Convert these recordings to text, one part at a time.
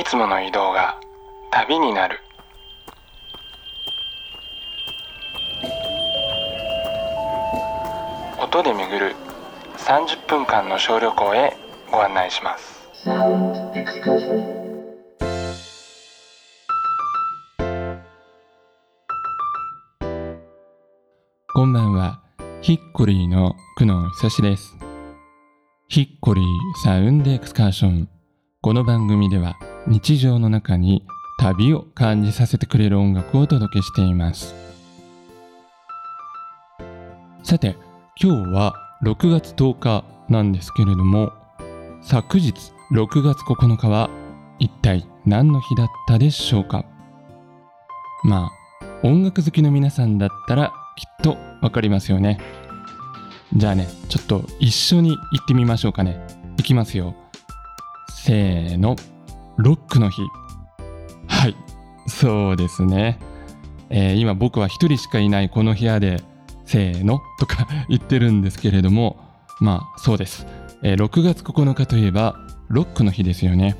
いつもの移動が旅になる。音で巡る30分間の小旅行へご案内します。こんばんは。ヒッコリーの久野久志です。ヒッコリーサウンドエクスカーション。この番組では日常の中に旅を感じさせてくれる音楽をお届けしています。さて今日は6月10日なんですけれども昨日6月9日は一体何の日だったでしょうか？まあ音楽好きの皆さんだったらきっとわかりますよね。じゃあねちょっと一緒に行ってみましょうかね。いきますよ。せーの。ロックの日。はい。そうですね、えー今僕は一人しかいないこの部屋でせーのとか 言ってるんですけれどもまあそうです、えー6月9日といえばロックの日ですよね。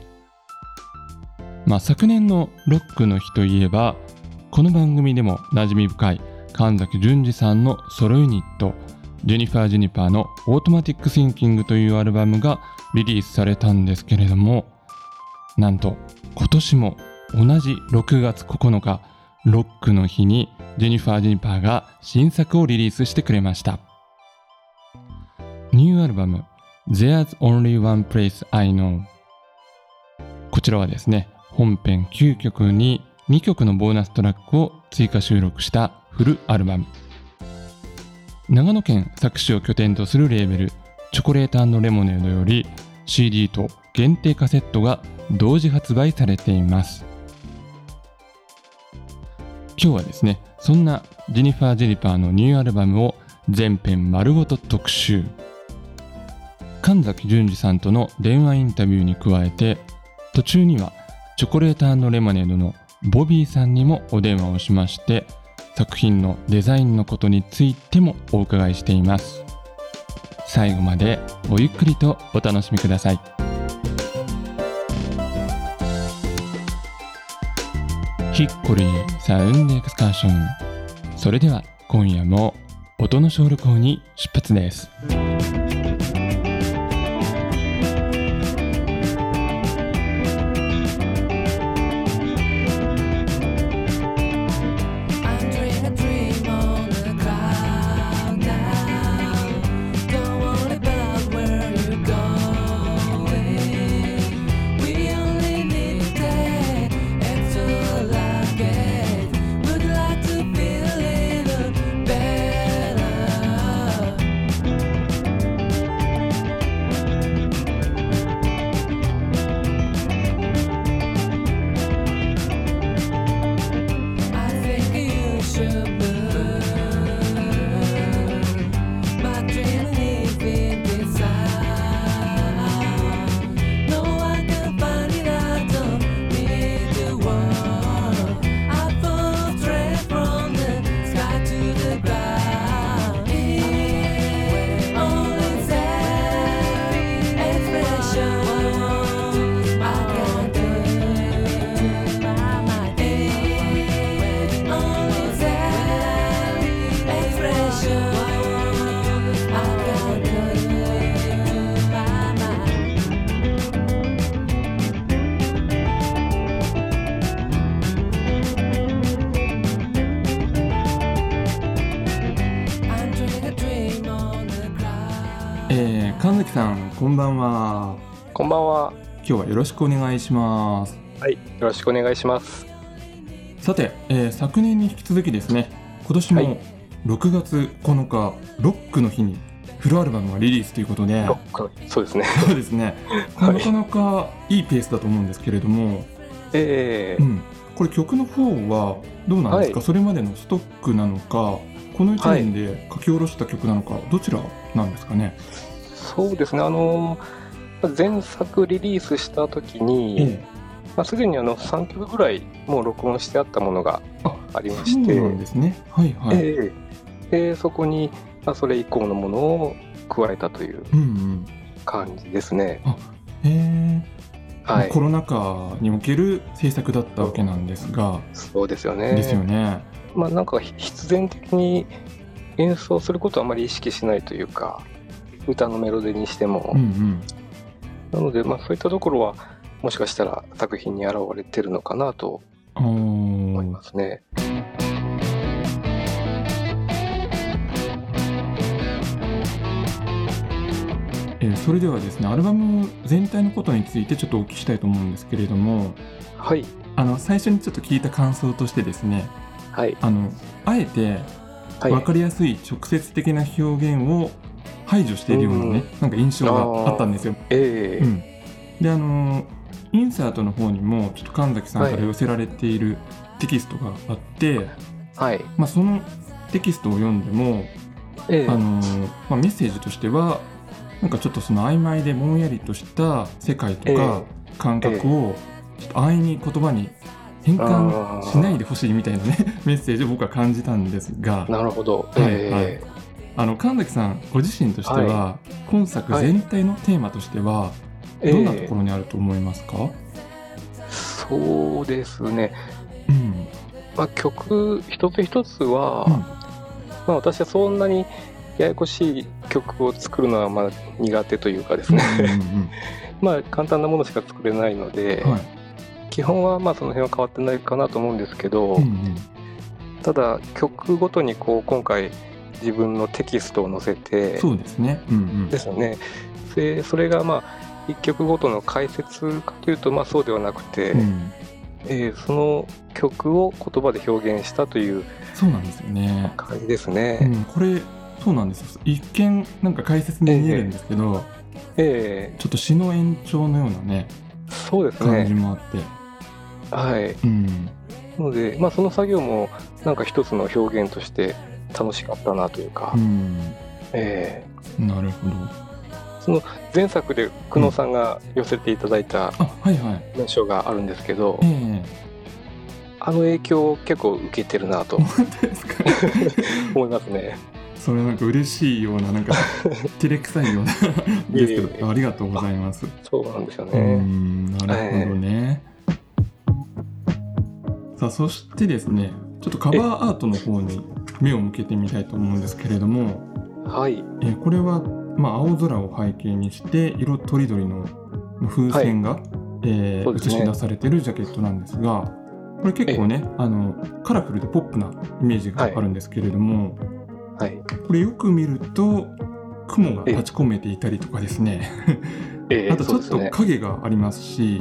まあ昨年のロックの日といえばこの番組でも馴染み深い神崎淳二さんのソロユニットジェニファー・ジェニパーの「オートマティック・シンキング」というアルバムがリリースされたんですけれどもなんと今年も同じ6月9日ロックの日にジェニファー・ジェニパーが新作をリリースしてくれました。ニューアルバム There's Only One Place I Know こちらはですね本編9曲に2曲のボーナストラックを追加収録したフルアルバム。長野県佐久市を拠点とするレーベルチョコレートレモネードより CD と限定カセットが同時発売されています。今日はですねそんなジェニファー・ジェニパーのニューアルバムを全編丸ごと特集。神崎淳二さんとの電話インタビューに加えて途中にはチョコレートレモネードのボビーさんにもお電話をしまして作品のデザインのことについてもお伺いしています。最後までごゆっくりとお楽しみください。ヒッコリーサウンドエクスカーションそれでは今夜も音の小旅行に出発です。こんばんは。こんばんは。今日はよろしくお願いします。はい、よろしくお願いします。さて、えー昨年に引き続きですね今年はい。も6月9日ロックの日にフルアルバムがリリースということで。ロック、そうですね。そうですね、はい。なかなかいいペースだと思うんですけれども、えーうん、これ曲の方はどうなんですか、はい。それまでのストックなのかこの1年で書き下ろした曲なのか、どちらなんですかね、そうですね。あの前作リリースした時に、えまあ、すでにあの3曲ぐらいもう録音してあったものがあありまそうして、なんですね。はいはい、ええ。でそこに、まあ、それ以降のものを加えたといううんうん。感じですね。へえ。はい。コロナ禍における制作だったわけなんですが、そうですよね。ですよね。まあなんか必然的に演奏することはあまり意識しないというか、歌のメロディーにしても。うんうん。なので、まあそういったところは、もしかしたら作品に現れてるのかなと思いますね。えーそれではですねアルバム全体のことについてちょっとお聞きしたいと思うんですけれどもはい。あの最初にちょっと聞いた感想としてですねはい。あのあえてはい。分かりやすい直接的な表現を排除しているようなね、なんか印象があったんですよ。ええ。うん、であのインサートの方にもちょっと神崎さんから寄せられているテキストがあって、はい。まあ、そのテキストを読んでもええ。あの、まあ、メッセージとしてはなんかちょっとその曖昧でぼんやりとした世界とか感覚をちょっと安易に言葉に変換しないでほしいみたいなね メッセージを僕は感じたんですが。なるほど。はい。ええあの神崎さんご自身としては、今作全体のテーマとしてはどんなところにあると思いますか、そうですね。うん。まあ曲一つ一つは、うん。まあ私はそんなにややこしい曲を作るのはまあ苦手というかですね。うん まあ簡単なものしか作れないので、うんはい。基本はまあその辺は変わってないかなと思うんですけど、うんうん。ただ曲ごとにこう今回自分のテキストを載せてそうですね。うんうんですよね。でそれがまあ一曲ごとの解説かというとまあそうではなくて、うんえーその曲を言葉で表現したというそうなんですよね。感じですうね。ん、これそうなんですよ。一見なんか解説に見えるんですけど、えちょっと詩の延長のようなねーそうです感じね。もあって、はい。うん、なのでまあその作業もなんか一つの表現として楽しかったなというか、うん、えなるほど。ー前作で久野さんが寄せていただいたあ、はいはい。文章があるんですけど、ええあの影響を結構受けてるなと。思いますね。それなんか嬉しいようななんか 照れくさいようなですけいえいえど、ありがとうございます。そうなんですようね。ん、なるほどね。さあそしてですね、ちょっとカバーアートの方に目を向けてみたいと思うんですけれども、はい。えーこれは、まあ、青空を背景にして色とりどりの風船が、えーそうですね。映し出されてるジャケットなんですがこれ結構ねあのカラフルでポップなイメージがあるんですけれども、はい。これよく見ると雲が立ち込めていたりとかですね。えー あとちょっと。影がありますし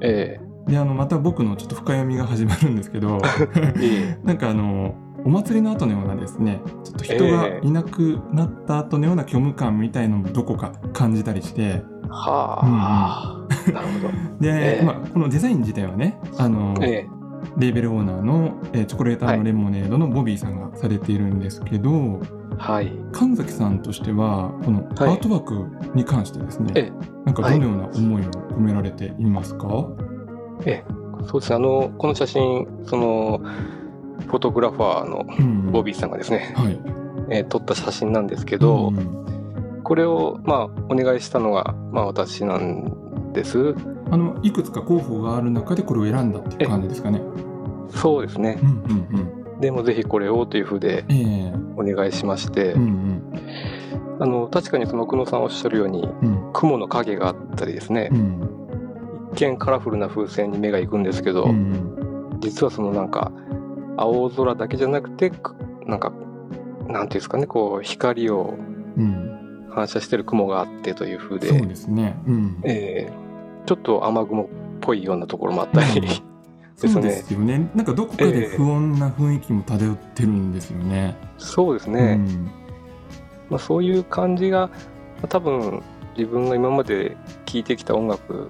えであのまた僕のちょっと深読みが始まるんですけど ーえ。なんかあのお祭りの後のようなですねちょっと人がいなくなった後のような虚無感みたいのもどこか感じたりして。ーはあ、なるほど。で、ええ。まあ、このデザイン自体はねあの、えレーベルオーナーの、えーチョコレーターのレモネードのボビーさんがされているんですけど、ーはい。神崎さんとしてはこのアはい。ートワークに関してですね、えなんかどのような思いを込められていますか、そうです。ね。あの、この写真、その、フォトグラファーのうんボビーさんがですね、はい。えー撮った写真なんですけど、うんこれを、まあ、お願いしたのが、まあ、私なんです。あのいくつか候補がある中でこれを選んだっていう感じですかね。そうですね。う。んうんうん。でもぜひこれをというふうでええ。お願いしまして、うんうん。あの確かにその久野さんおっしゃるようにうん。雲の影があったりですね、うん。一見カラフルな風船に目が行くんですけど、うん。実はそのなんか青空だけじゃなくてくなんかなんていうんですかねこう光をうん。反射してる雲があってという風で。そうですね。うん。えーちょっと雨雲っぽいようなところもあったり、うん。ですね。そうですよね。なんかどこかで不穏な雰囲気も漂ってるんですよね。そうですね、うん。まあ、そういう感じがまあ多分自分が今まで聴いてきた音楽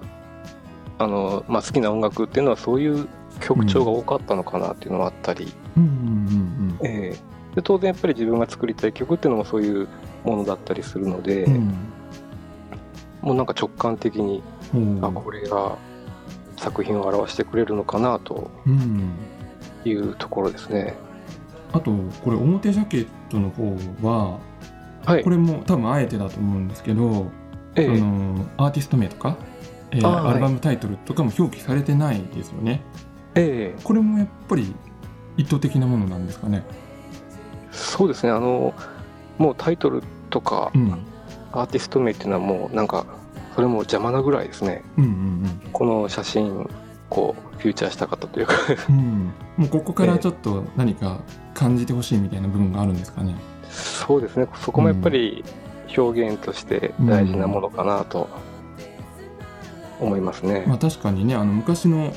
あの、まあ、好きな音楽っていうのはそういう曲調が多かったのかなっていうのはあったり、うん。うん。えーで当然やっぱり自分が作りたい曲っていうのもそういうものだったりするので、うんもうなんか直感的に、うん。あこれが作品を表してくれるのかなとうん。いうところですね。あとこれ表ジャケットの方ははい。これも多分あえてだと思うんですけど、ええ。そのアーティスト名とかえーアルバムタイトルとかも表記されてないですよね。ええ。これもやっぱり意図的なものなんですかね？そうですね。あのもうタイトルとかうん、アーティスト名っていうのはもうなんかそれも邪魔なぐらいですね。うんうんこの写真こうフューチャーしたかったというか。うん。うん。もうここからちょっと何か感じてほしいみたいな部分があるんですかね？そうですね。そこもやっぱり表現として大事なものかなと思いますね、まあ確かにねあの昔の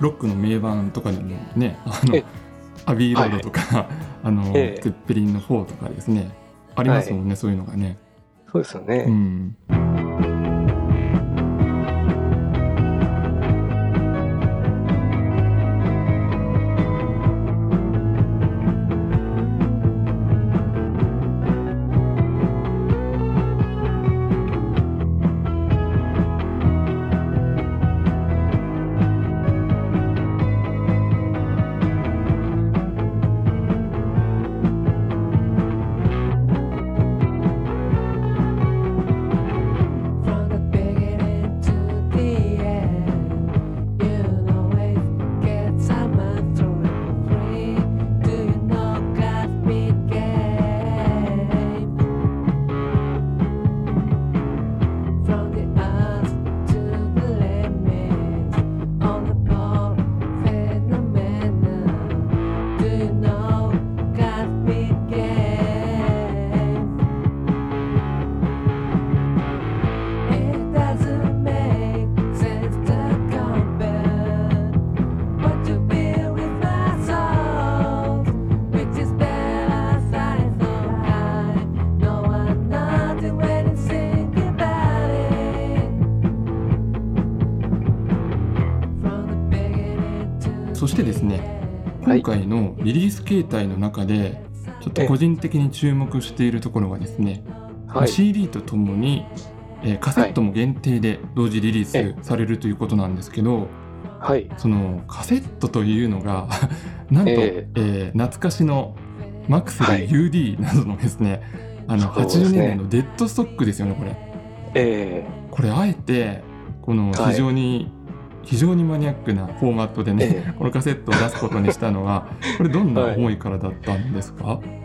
ロックの名盤とかでもねあのえアビーロードとか、あの、ええ。ゼッペリンの4とかですねありますもんね、そういうのがね。そうですよね、うんリリース形態の中でちょっと個人的に注目しているところがですね、はい。CD とともに、えーカセットも限定で同時リリースされるということなんですけど、はい。そのカセットというのが なんと、ええ。ー懐かしのマクセルはい。UD などのですね、あのそうですね。80年代のデッドストックですよねこれ。え。これあえてこのはい。非常に、非常にマニアックなフォーマットでね、えこのカセットを出すことにしたのはこれどんな思いからだったんですか、え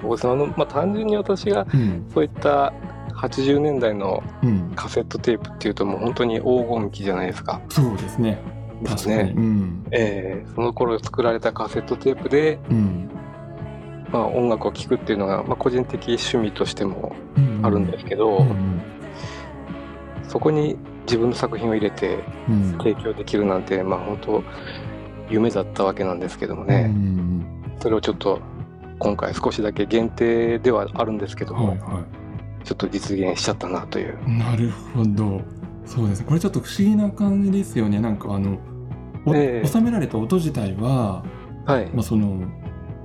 そうですねあの、まあ、単純に私がうん。そういった80年代のうん、カセットテープっていうともう本当に黄金期じゃないですか。そうですね。ですね。うん。えーその頃作られたカセットテープで、うん。まあ、音楽を聴くっていうのが、まあ、個人的趣味としてもうん。あるんですけど、うんうん。そこに自分の作品を入れてうん。提供できるなんて、まあ、本当夢だったわけなんですけどもうね、ん。それをちょっと今回少しだけ限定ではあるんですけども、はいはちょっと実現しちゃったなという。いなるほど。そうですね。これちょっと不思議な感じですよね。なんかあの、おええ。収められた音自体は、はい、まあ、その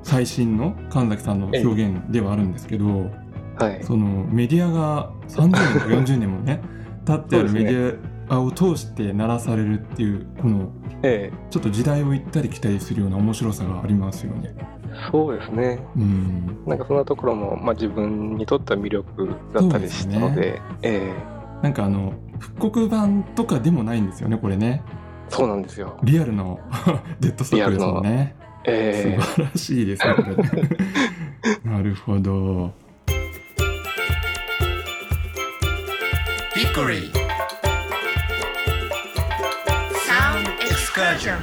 最新の神崎さんの表現ではあるんですけど、はい、そのメディアが30年とか40年もね経ってあるメディアを通して鳴らされるっていうこのえちょっと時代を行ったり来たりするような面白さがありますよね。えそうですね。うん、なんかそんなところも、まあ、自分にとっては魅力だったりしたので、えなんかあの復刻版とかでもないんですよねこれねえそうなんですよ。リアルの デッドストックですもんね。ええ素晴らしいですね。なるほど。Hickory. Sound Excursion.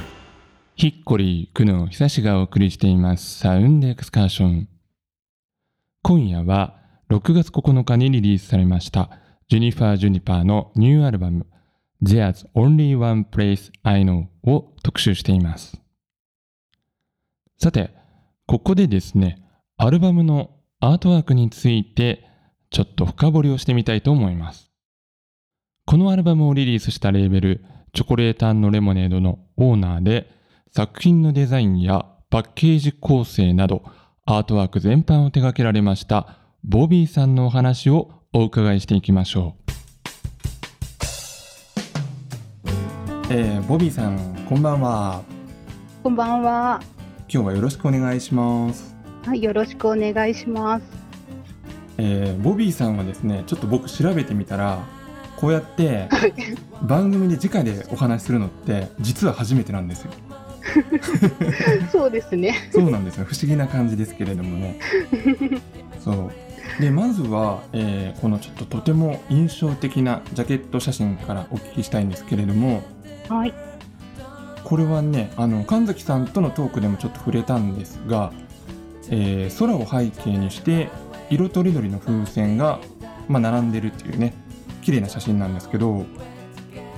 ヒッコリー久野久志がお送りしています。サウンドエクスカーション今夜は6月9日にリリースされましたジュニファー・ジュニパーのニューアルバム There's Only One Place I Know を特集しています。さてここでですねアルバムのアートワークについてちょっと深掘りをしてみたいと思います。このアルバムをリリースしたレーベルチョコレートレモネードのオーナーで作品のデザインやパッケージ構成などアートワーク全般を手掛けられましたボビーさんのお話をお伺いしていきましょう、えー、ボビーさんこんばんはこんばんは。今日はよろしくお願いします、はい、よろしくお願いします。えー、ボビーさんはですねちょっと僕調べてみたらこうやって番組で直でお話しするのって実は初めてなんですよ。そうですね。そうなんですよ。不思議な感じですけれどもね。そう。で、まずは、えーこのちょっととても印象的なジャケット写真からお聞きしたいんですけれども、はい。これはね、あの神崎さんとのトークでもちょっと触れたんですが、えー空を背景にして色とりどりの風船が、まあ、並んでるっていうね、綺麗な写真なんですけど、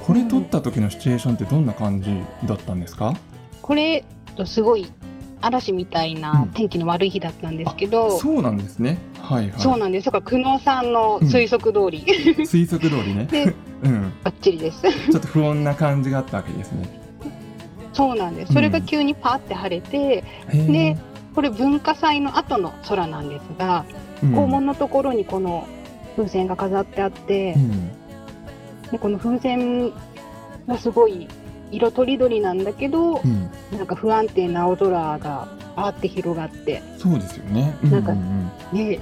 これ撮った時のシチュエーションってどんな感じだったんですか？これすごい嵐みたいうんな天気の悪い日だったんですけど、そうそうなんですね。はいはい。なんです。だから久野さんの推測通り、推測通りね。で うん。バッチリです。ちょっと不穏な感じがあったわけですね。そうなんです。それが急にパーって晴れて、へーで、これ文化祭の後の空なんですが、うん校門のところにこの風船が飾ってあってう、んでこの風船がすごい色とりどりなんだけど、うん、なんか不安定な青空がバーって広がって、そうですよね。なんかううんうんね、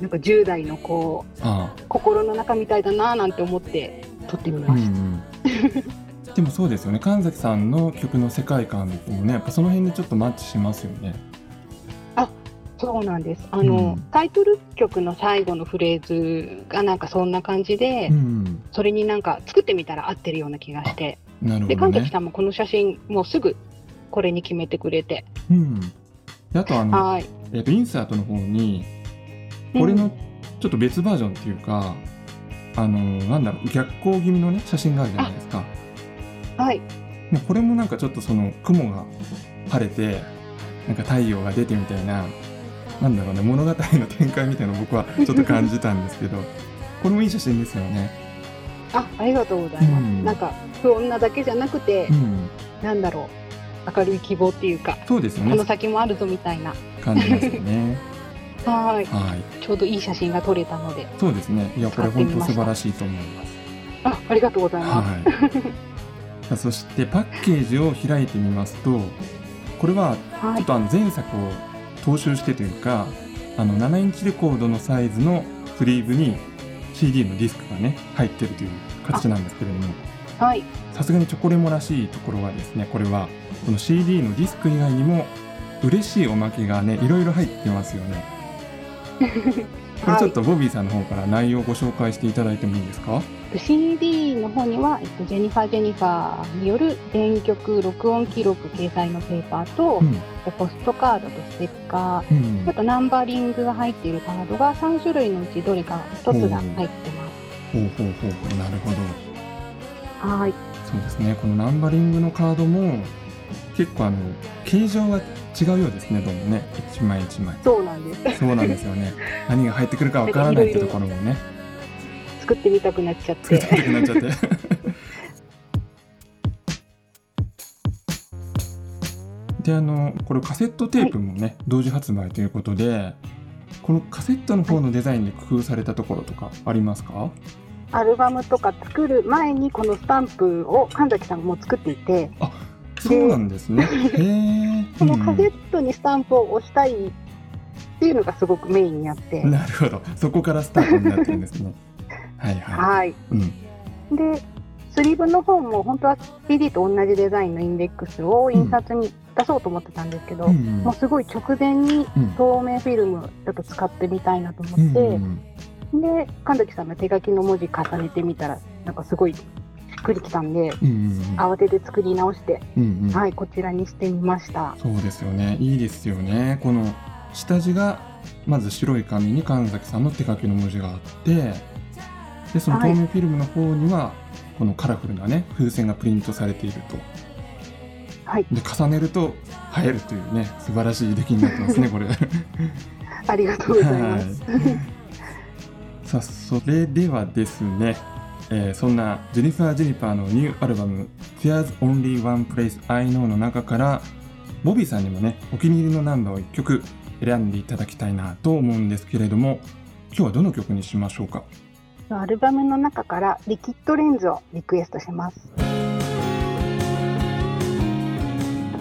なんか10代のこうあ心の中みたいだななんて思って撮ってみあ、うました。んうん。でもそうですよね。神崎さんの曲の世界観ともね、やっぱその辺でちょっとマッチしますよね。そうなんです。あの、うんタイトル曲の最後のフレーズがなんかそんな感じで、うん、それになんか作ってみたら合ってるような気がして、なるで神崎。さんもこの写真もうすぐこれに決めてくれて、うん。であとあの、はい。えっとインサートの方にこれのちょっと別バージョンっていうか、あのなんだろう逆光気味のね写真があるじゃないですか。はい。これもなんかちょっとその雲が晴れてなんか太陽が出てみたいななんだろうね物語の展開みたいな僕はちょっと感じたんですけど これもいい写真ですよね。あ、ありがとうございます。うんなんか不穏なだけじゃなくてう、ん、なんだろう明るい希望っていうか、そうですよねこの先もあるぞみたいな。感じますよね。はい。はい、ちょうどいい写真が撮れたので、そうですね。いやこれ本当素晴らしいと思います。あ、ありがとうございます。はい。そしてパッケージを開いてみますと、これははい。ちょっとあの前作を踏襲してというか、あの7インチレコードのサイズのスリーブに CD のディスクがね入ってるという形なんですけれども、はい。さすがにチョコレモらしいところはですね、これはこの CD のディスク以外にも嬉しいおまけがねいろいろ入ってますよね。これちょっとボビーさんの方から内容をご紹介していただいてもいいですか？CD の方には、えっと、ジェニファー・ジェニファーによる電曲録音記録掲載のペーパーと、うんポストカードとステッカー、うんあとナンバリングが入っているカードが3種類のうちどれか1つが入ってまほうほうほうほうなるほど。す。はい。そうですね。このナンバリングのカードも結構あの形状が違うようですね。どうもね一枚一枚。そうなんです。そうなんですよね。何が入ってくるかわからないってところもね。作ってみたくなっちゃっ作ってて。みたくなっちゃって。であのこれカセットテープもね、同時発売ということでこのカセットの方のデザインで工夫されたところとかありますか、アルバムとか作る前にこのスタンプを神崎さんがもう作っていて、そうなんですね。へえ。このカセッットにスタンプを押したいっていうのがすごくメインにあって、なるほど。そこからスタートになってるんですね。はいはい。はい。うん。で、スリーブの方も本当は CD と同じデザインのインデックスを印刷に出そうと思ってたんですけど、うんうんもうすごい直前にうん透明フィルムちょっと使ってみたいなとうん思って、うんで神崎さんの手書きの文字重ねてみたらなんかすごいしっくりきたんで、うんうん慌てて作り直して、うんうんはいこちらにしてみました。そうですよね。いいですよね。この下地がまず白い紙に神崎さんの手書きの文字があって、でその透明フィルムの方にはこのカラフルなね風船がプリントされていると。はいで重ねると映えるというね素晴らしい出来になってますねこれ。ありがとうございます。はい。さあそれではですね、えーそんなジェニファー・ジェニファーのニューアルバム「There's Only One Place I Know」の中からボビーさんにもねお気に入りのナンバーを1曲選んでいただきたいなと思うんですけれども今日はどの曲にしましょうか？アルバムの中からリキッドレンズをリクエストします。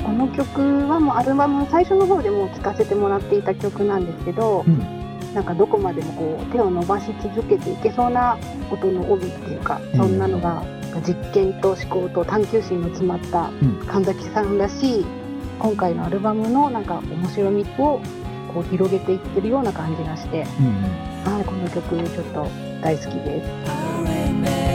この曲はもうアルバム最初の方でもう聴かせてもらっていた曲なんですけど、うんなんかどこまでもこう手を伸ばし続けていけそうな音の帯っていうかそんなのが実験と思考と探求心の詰まったうん。神崎さんらしい今回のアルバムのなんか面白みをこう広げていってるような感じがして、うんうん。はい、この曲ちょっと大好きです。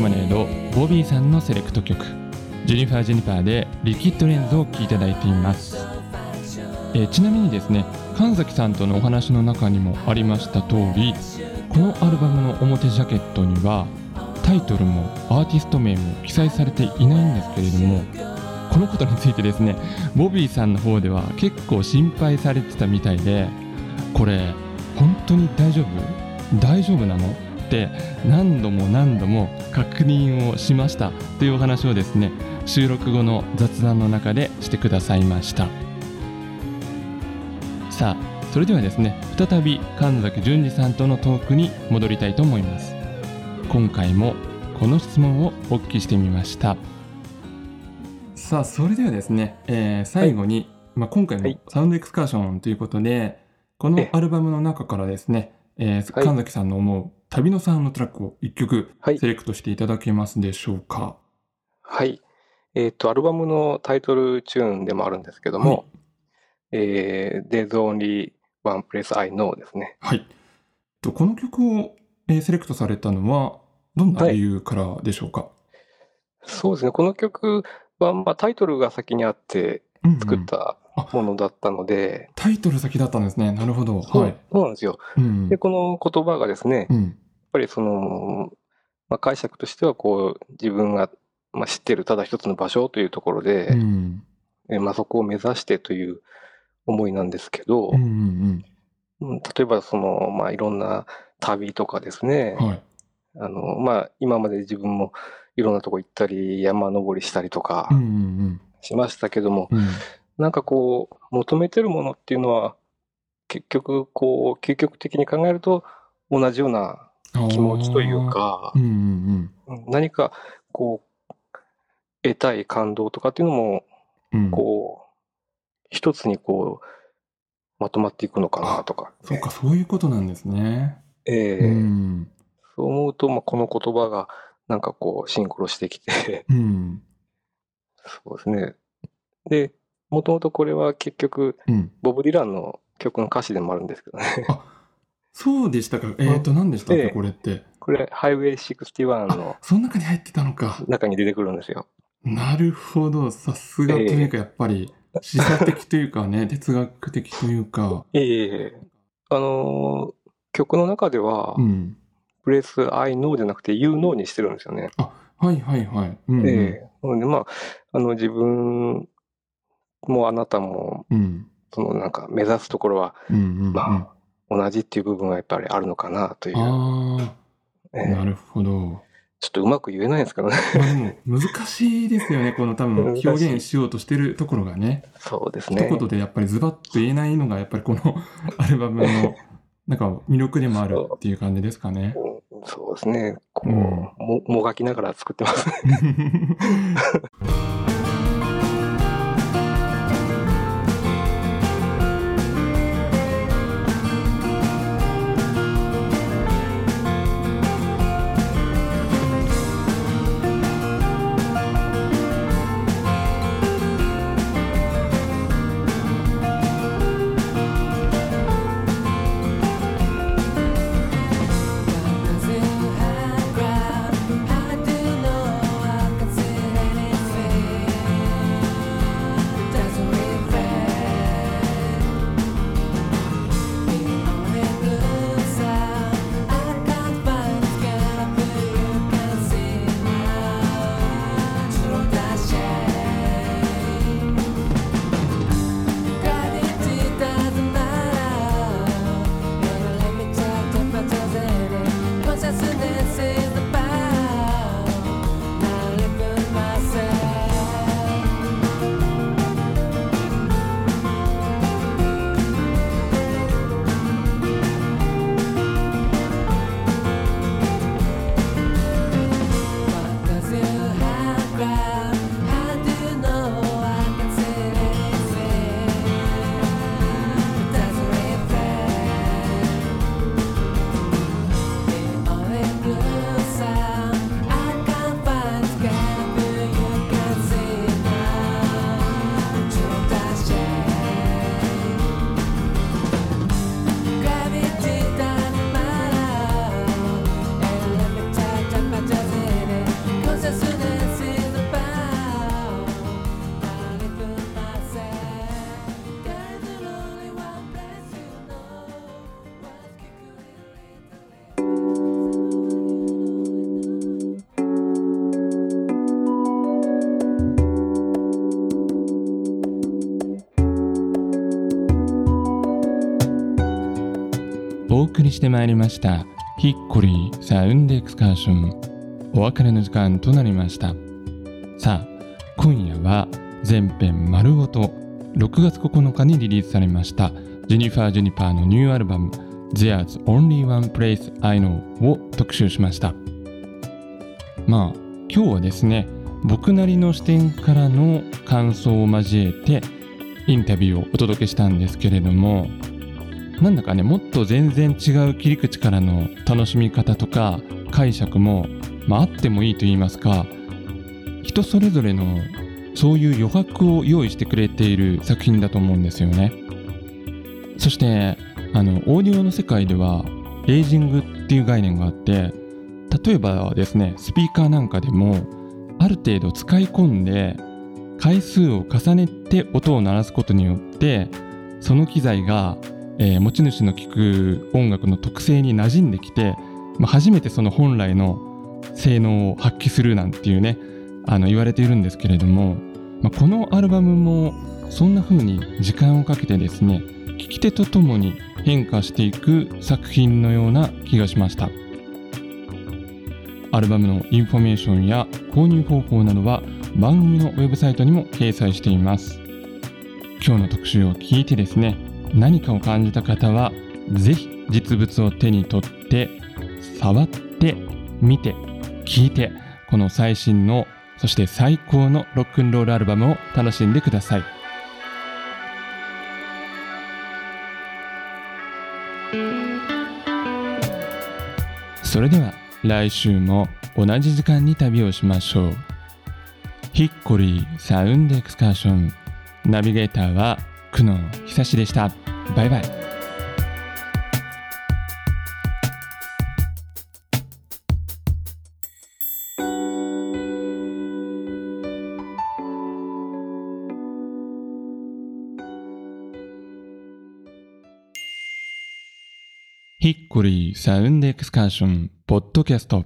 モネードボビーさんのセレクト曲。ジェニファー・ジェニファーでリキッドレンズを聴いていただいています、えちなみにですね神崎さんとのお話の中にもありました通りこのアルバムの表ジャケットにはタイトルもアーティスト名も記載されていないんですけれどもこのことについてですねボビーさんの方では結構心配されてたみたいでこれ本当に大丈夫？大丈夫なの？って何度も何度も確認をしましたというお話をですね収録後の雑談の中でしてくださいました。さあそれではですね再び神崎淳二さんとのトークに戻りたいと思います。今回もこの質問をお聞きしてみました。さあそれではですね、えー最後に、まあ、今回のはい。サウンドエクスカーションということで、このえアルバムの中からですね、えーはい。神崎さんの思う旅のサウンドトラックを1曲はいセレクトしていただけますでしょうか？はい。えっ、と、アルバムのタイトルチューンでもあるんですけども、えー There's Only One Place I Know ですね。はい。とこの曲を、えーセレクトされたのはどんな理由からでしょうか？そうですね。この曲は、まあ、タイトルが先にあってうんうん作ったものだったので、タイトル先だったんですね。なるほど。そうはい。そうなんですよ。うんで、この言葉がですね、うんぱりその、まあ、解釈としては、こう、自分が、まあ、知ってるただ一つの場所というところで、うん。えまあ、そこを目指してという思いなんですけど、うんうんうん。例えばその、まあ、いろんな旅とかですね、うんはい。あの、まあ、今まで自分もいろんなとこ行ったり、山登りしたりとかうんうんしましたけども、うんうん。なんかこう、求めてるものっていうのは、結局、こう、究極的に考えると、同じような気持ちというかう、んうんうん何か、こう、得たい感動とかっていうのも、うんうん。こう、一つにこう、まとまっていくのかなとか、そうか、そういうことなんですね。ええうん。そう思うと、まあ、この言葉が、なんかこう、シンクロしてきて、うん。そうですね。で、もともとこれは結局、うん。ボブ・ディランの曲の歌詞でもあるんですけどね。そうでしたか？えっ、と、何でしたっけ、ええこれって。これ、ハイウェイ61のその中に入ってたのか。中に出てくるんですよ。なるほど。さすがというか、やっぱり、示唆的というかね、哲学的というか。ええあのー曲の中では、うん。プレス I know じゃなくて You know にしてるんですよね。はいはいはい。うん、うん。ええなので、まあ、あの、自分もあなたも、うん。そのなんか目指すところはうんうんうん。ま同じっていう部分はやっぱりあるのかなという。ああ、ええなるほど。ちょっとうまく言えないんですけどね。まあでも、難しいですよね。この多分、表現しようとしてるところがね。そうですね。一言でやっぱりズバッと言えないのが、やっぱりこの アルバムの、なんか魅力でもあるっていう感じですかね。うんそうですね。こう、うんも、もがきながら作ってます。お してまいりました。ヒッコリーサウンドエクスカーションお別れの時間となりました。さあ今夜は全編丸ごと6月9日にリリースされましたジェニファー・ジュニパーのニューアルバム There's Only One Place I Know を特集しました。まあ今日はですね僕なりの視点からの感想を交えてインタビューをお届けしたんですけれどもなんだかねもっと全然違う切り口からの楽しみ方とか解釈も、まあ、あってもいいと言いますか人それぞれのそういう余白を用意してくれている作品だと思うんですよね。そしてあのオーディオの世界ではエイジングっていう概念があって例えばですねスピーカーなんかでもある程度使い込んで回数を重ねて音を鳴らすことによってその機材が、えー持ち主の聴く音楽の特性に馴染んできて、まあ、初めてその本来の性能を発揮するなんていうねあの言われているんですけれども、まあ、このアルバムもそんな風に時間をかけてですね聴き手とともに変化していく作品のような気がしました。アルバムのインフォメーションや購入方法などは番組のウェブサイトにも掲載しています。今日の特集を聞いてですね何かを感じた方はぜひ実物を手に取って触って見て聞いてこの最新のそして最高のロックンロールアルバムを楽しんでください。それでは来週も同じ時間に旅をしましょう。ヒッコリーサウンドエクスカーション。ナビゲーターは久野久志でした。バイバイ。ヒッコリーサウンドエクスカーションポッドキャスト。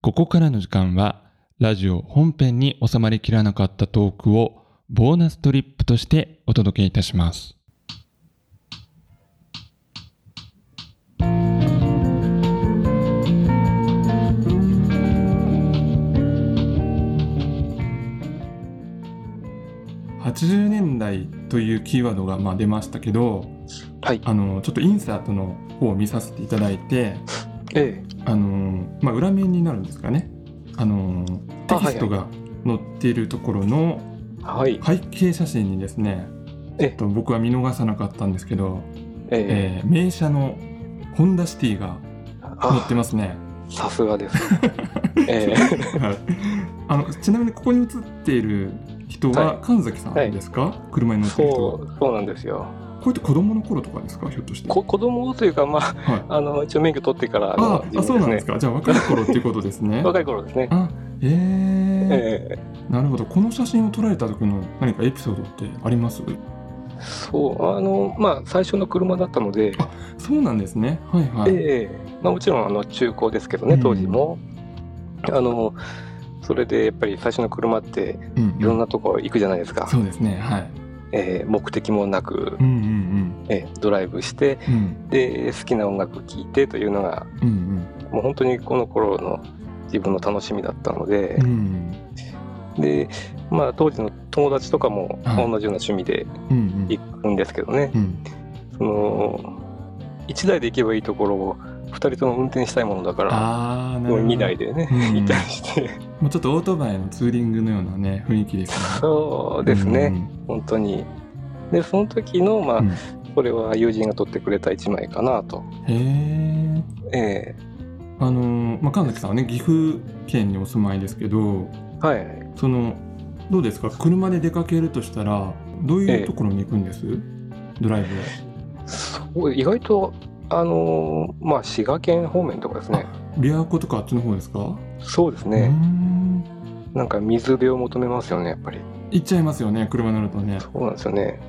ここからの時間はラジオ本編に収まりきらなかったトークをボーナストリップとしてお届けいたします。80年代というキーワードがまあ出ましたけどはい。あのちょっとインサートの方を見させていただいてえあのまあ裏面になるんですかね。あのテキストが載っているところのえはい。背景写真にですねえ。えっと僕は見逃さなかったんですけど、ええ。えー名車のホンダシティが載ってあ、ますね。さすがです。ええ。はい。あのちなみにここに写っている人ははい。神崎さんですか、車に乗ってる人は。そう、そうなんですよ。これって子供の頃とかですか？ひょっとして。こ子供というか、まあ、はい。あの、一応免許取ってからあのあそうなんですか。か。じゃあ若い頃っていうことですね。若い頃ですね。あえーええ。なるほど。この写真を撮られた時の何かエピソードってあります？そう、あの、まあ、最初の車だったので、そうなんですね。はいはい、ええ。まあ、もちろんあの中古ですけどね、うん。当時も。あの、それでやっぱり最初の車ってうんうん。いろんなとこ行くじゃないですか。そうですね。はい。ええ目的もなくう、んうんええドライブして、うん。うんで、好きな音楽聴いてというのが、うん。もう本当にこの頃の自分の楽しみだったのでうん。う、んで、まあ当時の友達とかもはい。同じような趣味でうんうん。行くんですけどね、うん。その、1台で行けばいいところを2人とも運転したいものだから、もう2台でね、うん。行ったりして、もうちょっとオートバイのツーリングのようなね雰囲気ですね。そうですね、うん本当に。で、その時の、まあ、うん。これは友人が撮ってくれた1枚かなと。へええあのーまあ神崎さんはね岐阜県にお住まいですけどえはい。そのどうですか？車で出かけるとしたらどういええうところに行くんです、ドライブでそう意外と、あのーまあ、滋賀県方面とかですね。琵琶湖とかあっちの方ですか？そうですね。んなんか水辺を求めますよね、やっぱり。行っちゃいますよね車乗るとねそうなんですよね。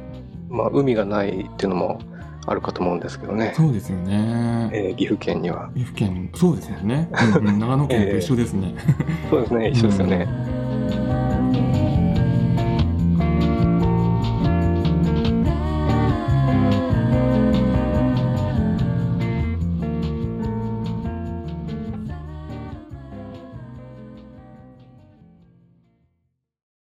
まあ、海がないっていうのもあるかと思うんですけどね。そうですよねえー岐阜県には。岐阜県そうですよね、長野県と一緒ですね、そうですね、一緒ですよね。うん